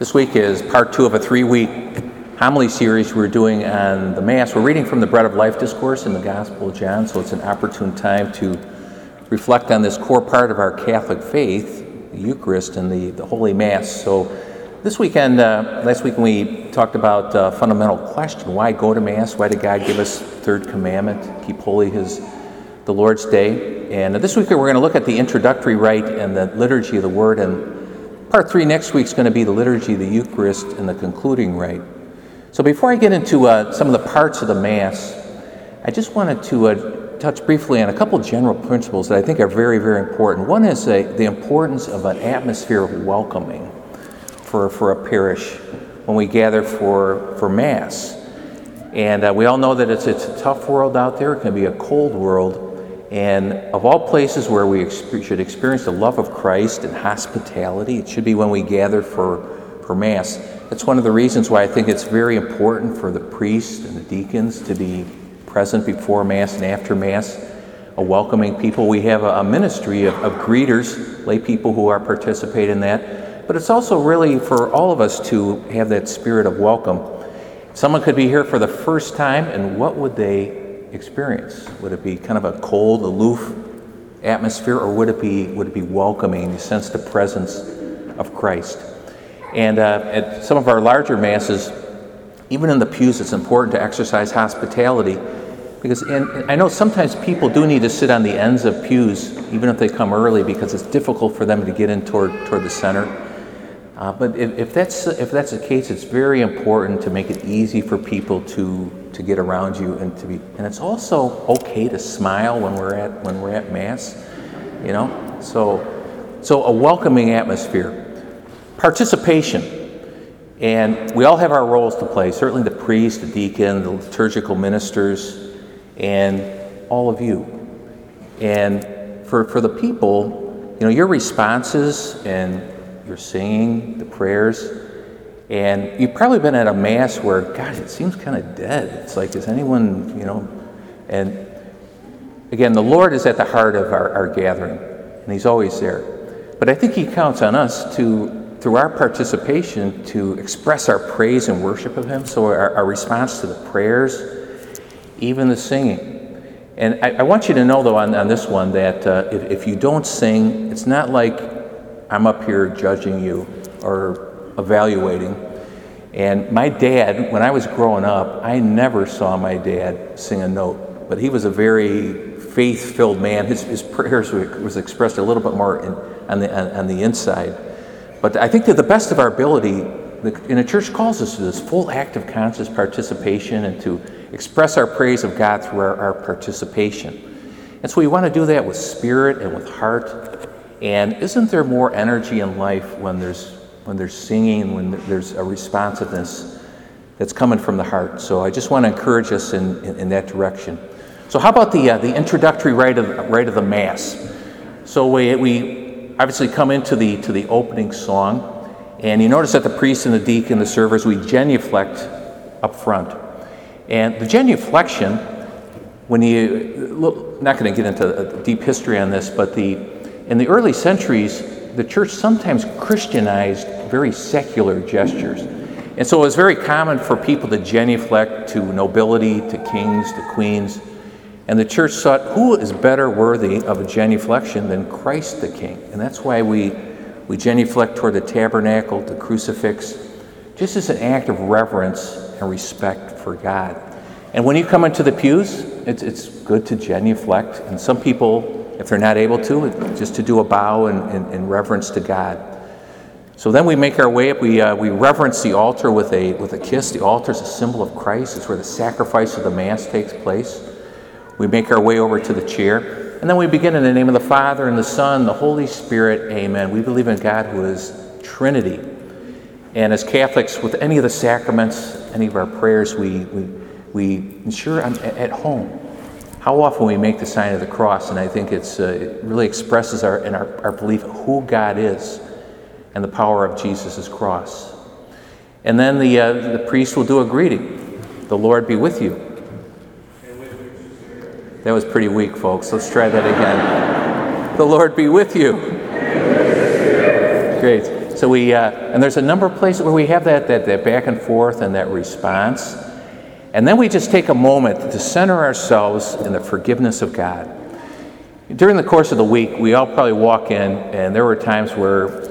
This week is part two of a three week homily series we're doing on the Mass. We're reading from the Bread of Life discourse in the Gospel of John, so it's an opportune time to reflect on this core part of our Catholic faith, the Eucharist and the, the Holy Mass. So this weekend, uh, last week we talked about a fundamental question why go to Mass? Why did God give us third commandment, keep holy His the Lord's Day? And this week we're going to look at the introductory rite and the liturgy of the Word. And part three next week is going to be the liturgy the Eucharist and the concluding rite. So before I get into uh, some of the parts of the Mass, I just wanted to uh, touch briefly on a couple general principles that I think are very, very important. One is uh, the importance of an atmosphere of welcoming for, for a parish when we gather for, for Mass. And uh, we all know that it's, it's a tough world out there, it can be a cold world. And of all places where we exp- should experience the love of Christ and hospitality, it should be when we gather for, for Mass. That's one of the reasons why I think it's very important for the priests and the deacons to be present before Mass and after Mass, a welcoming people. We have a, a ministry of, of greeters, lay people who are participating in that but it's also really for all of us to have that spirit of welcome. Someone could be here for the first time, and what would they experience? Would it be kind of a cold, aloof atmosphere, or would it be would it be welcoming? You sense the presence of Christ. And uh, at some of our larger masses, even in the pews, it's important to exercise hospitality because I know sometimes people do need to sit on the ends of pews, even if they come early, because it's difficult for them to get in toward toward the center. Uh, but if, if, that's, if that's the case, it's very important to make it easy for people to, to get around you and to be, and it's also okay to smile when we're at, when we're at Mass, you know? So, so a welcoming atmosphere. Participation. And we all have our roles to play, certainly the priest, the deacon, the liturgical ministers, and all of you. And for, for the people, you know, your responses and your singing, the prayers. And you've probably been at a mass where, God, it seems kind of dead. It's like, is anyone, you know? And again, the Lord is at the heart of our, our gathering, and He's always there. But I think He counts on us to, through our participation, to express our praise and worship of Him. So our, our response to the prayers, even the singing. And I, I, want you to know, though, on, on this one, that uh, if, if you don't sing, it's not like I'm up here judging you or evaluating. And my dad, when I was growing up, I never saw my dad sing a note, but he was a very faith filled man. His, his prayers were, was expressed a little bit more in, on, the, on, on, the inside. But I think to the best of our ability, the, and the church calls us to this full act of conscious participation and to express our praise of God through our, our participation. And so we want to do that with spirit and with heart and isn't there more energy in life when there's when there's singing, when there's a responsiveness that's coming from the heart? So I just want to encourage us in, in, in that direction. So how about the uh, the introductory rite of rite of the mass? So we we obviously come into the to the opening song, and you notice that the priest and the deacon, the servers, we genuflect up front, and the genuflection. When you look, not going to get into deep history on this, but the in the early centuries, the church sometimes Christianized very secular gestures. And so it was very common for people to genuflect to nobility, to kings, to queens. And the church thought, who is better worthy of a genuflection than Christ the King? And that's why we, we genuflect toward the tabernacle, the crucifix, just as an act of reverence and respect for God. And when you come into the pews, it's, it's good to genuflect. And some people if they're not able to, just to do a bow in, reverence to God. So then we make our way up. We, uh, we reverence the altar with a, with a kiss. The altar is a symbol of Christ, it's where the sacrifice of the Mass takes place. We make our way over to the chair. And then we begin in the name of the Father, and the Son, the Holy Spirit. Amen. We believe in God who is Trinity. And as Catholics, with any of the sacraments, any of our prayers, we, we, we ensure I'm at home how often we make the sign of the cross, and I think it's, uh, it really expresses our, in our, our belief who God is and the power of Jesus' cross. And then the, uh, the priest will do a greeting The Lord be with you. That was pretty weak, folks. Let's try that again. The Lord be with you. Great. So we, uh, and there's a number of places where we have that, that, that back and forth and that response. And then we just take a moment to center ourselves in the forgiveness of God. During the course of the week, we all probably walk in, and there were times where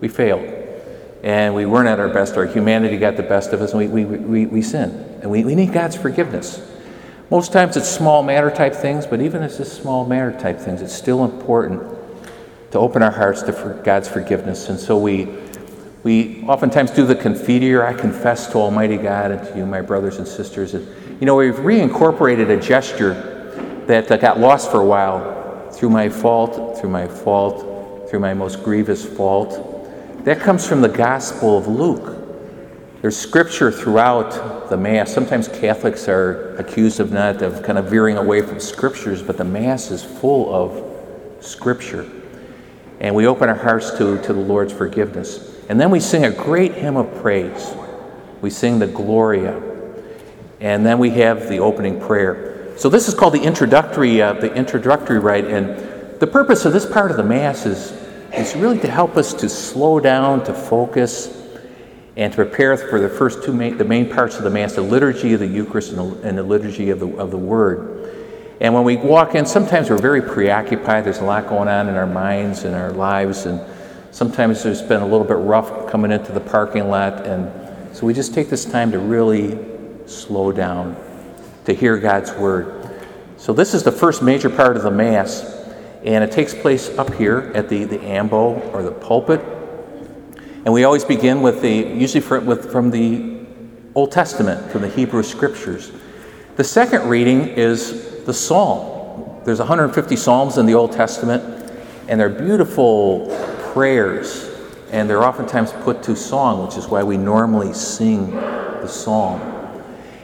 we failed and we weren't at our best. Our humanity got the best of us, and we, we, we, we sinned. And we, we need God's forgiveness. Most times it's small matter type things, but even if it's small matter type things, it's still important to open our hearts to for God's forgiveness. And so we, we oftentimes do the confiteor, I confess to Almighty God and to you, my brothers and sisters. And, you know, we've reincorporated a gesture that got lost for a while through my fault, through my fault, through my most grievous fault. That comes from the Gospel of Luke. There's scripture throughout the Mass. Sometimes Catholics are accused of not, of kind of veering away from scriptures, but the Mass is full of scripture. And we open our hearts to, to the Lord's forgiveness. And then we sing a great hymn of praise. We sing the Gloria. And then we have the opening prayer. So this is called the introductory, uh, the introductory rite. And the purpose of this part of the Mass is, is really to help us to slow down, to focus, and to prepare for the first two main, the main parts of the Mass, the liturgy of the Eucharist and the, and the liturgy of the, of the Word. And when we walk in, sometimes we're very preoccupied. There's a lot going on in our minds and our lives, and sometimes it's been a little bit rough coming into the parking lot. And so we just take this time to really slow down, to hear God's Word. So this is the first major part of the Mass, and it takes place up here at the, the ambo or the pulpit. And we always begin with the, usually from, with, from the Old Testament, from the Hebrew Scriptures. The second reading is the Psalm. There's 150 Psalms in the Old Testament, and they're beautiful prayers, and they're oftentimes put to song, which is why we normally sing the Psalm.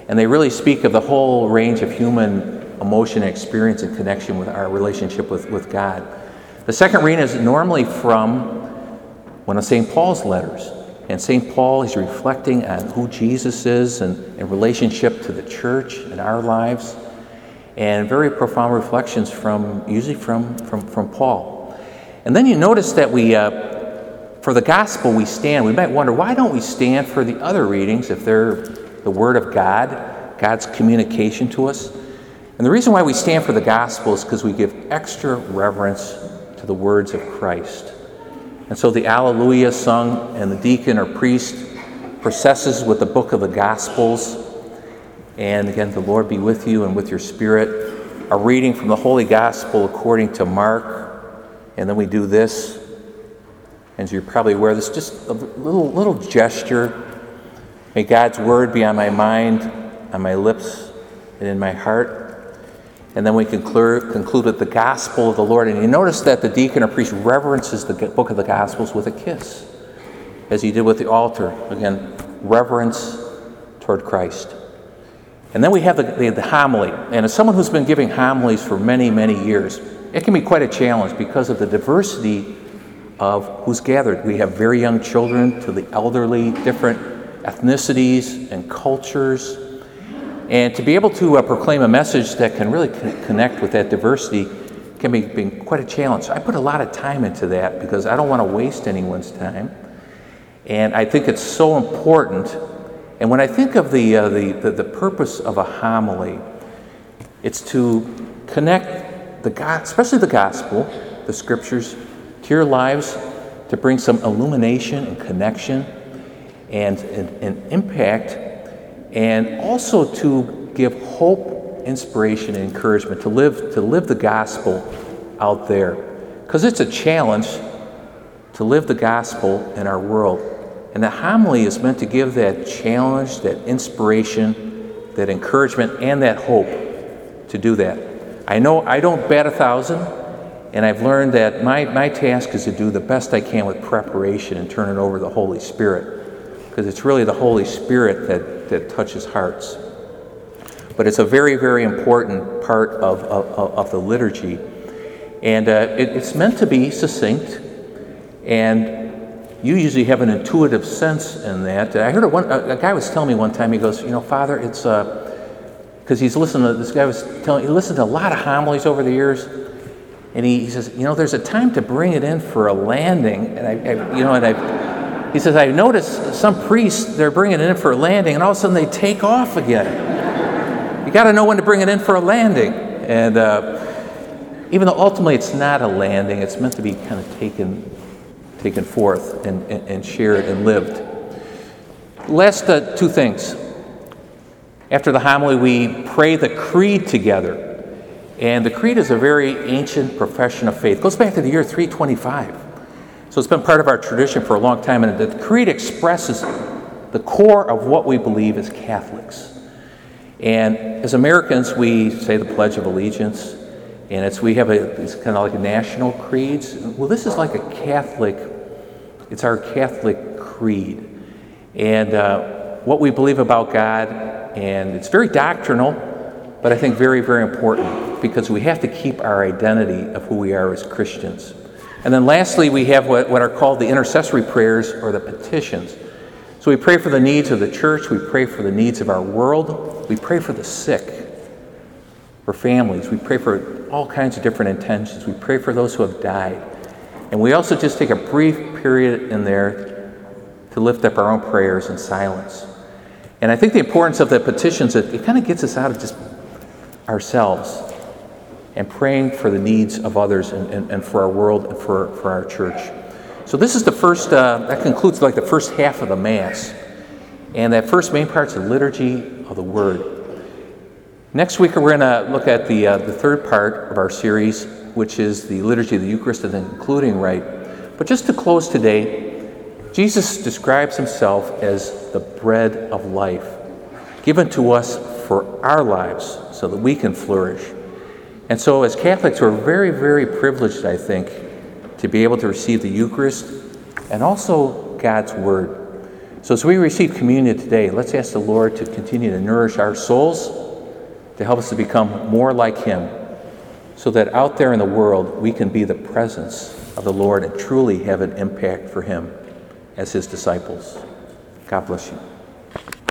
And they really speak of the whole range of human emotion and experience and connection with our relationship with, with God. The second reading is normally from one of St. Paul's letters. And St. Paul is reflecting on who Jesus is and in relationship to the church and our lives. And very profound reflections from, usually from, from, from Paul. And then you notice that we, uh, for the gospel, we stand. We might wonder, why don't we stand for the other readings if they're the Word of God, God's communication to us? And the reason why we stand for the gospel is because we give extra reverence to the words of Christ. And so the Alleluia sung, and the deacon or priest processes with the book of the Gospels. And again, the Lord be with you and with your spirit. A reading from the Holy Gospel according to Mark. And then we do this. And you're probably aware, of this just a little, little gesture. May God's word be on my mind, on my lips, and in my heart. And then we conclude, conclude with the gospel of the Lord. And you notice that the deacon or priest reverences the book of the Gospels with a kiss, as he did with the altar. Again, reverence toward Christ. And then we have the, the, the, homily. And as someone who's been giving homilies for many, many years, it can be quite a challenge because of the diversity of who's gathered. We have very young children to the elderly, different ethnicities and cultures. And to be able to uh, proclaim a message that can really connect with that diversity can be, quite a challenge. I put a lot of time into that because I don't want to waste anyone's time. And I think it's so important. And when I think of the, uh, the, the, the, purpose of a homily, it's to connect the God, especially the gospel, the scriptures, to your lives, to bring some illumination and connection and, and impact and also to give hope, inspiration, and encouragement to live, to live the gospel out there. Because it's a challenge to live the gospel in our world. And the homily is meant to give that challenge, that inspiration, that encouragement, and that hope to do that. I know I don't bat a thousand, and I've learned that my, my task is to do the best I can with preparation and turn it over to the Holy Spirit because it's really the Holy Spirit that, that touches hearts. But it's a very, very important part of, of, of the liturgy. And uh, it, it's meant to be succinct, and you usually have an intuitive sense in that. I heard a, one, a, a guy was telling me one time, he goes, You know, Father, it's because uh, he's listened to this guy was telling, he listened to a lot of homilies over the years. And he, he says, you know, there's a time to bring it in for a landing, and I, I you know, and I, He says, I noticed some priests, they're bringing it in for a landing, and all of a sudden they take off again. You got to know when to bring it in for a landing. And uh, even though ultimately it's not a landing, it's meant to be kind of taken, taken forth and, and, and shared and lived. Last uh, two things. After the homily, we pray the creed together. And the creed is a very ancient profession of faith. It goes back to the year 325. So it's been part of our tradition for a long time. And the creed expresses the core of what we believe as Catholics. And as Americans, we say the Pledge of Allegiance. And it's, we have a, it's kind of like a national creeds. Well, this is like a Catholic, it's our Catholic creed. And uh, what we believe about God, and it's very doctrinal, but I think very, very important because we have to keep our identity of who we are as Christians. And then lastly, we have what, what are called the intercessory prayers or the petitions. So we pray for the needs of the church, we pray for the needs of our world, we pray for the sick, for families, we pray for all kinds of different intentions, we pray for those who have died. And we also just take a brief period in there to lift up our own prayers in silence. And I think the importance of the petitions, it, it kind of gets us out of just ourselves and praying for the needs of others and, and, and for our world and for, for our church. So this is the first, uh, that concludes like the first half of the Mass. And that first main part's the liturgy of the Word. Next week, we're going to look at the, uh, the third part of our series, which is the liturgy of the Eucharist and the concluding rite. But just to close today, Jesus describes himself as the bread of life, given to us for our lives so that we can flourish. And so, as Catholics, we're very, very privileged, I think, to be able to receive the Eucharist and also God's Word. So, as we receive communion today, let's ask the Lord to continue to nourish our souls, to help us to become more like Him, so that out there in the world we can be the presence of the Lord and truly have an impact for Him as His disciples. God bless you.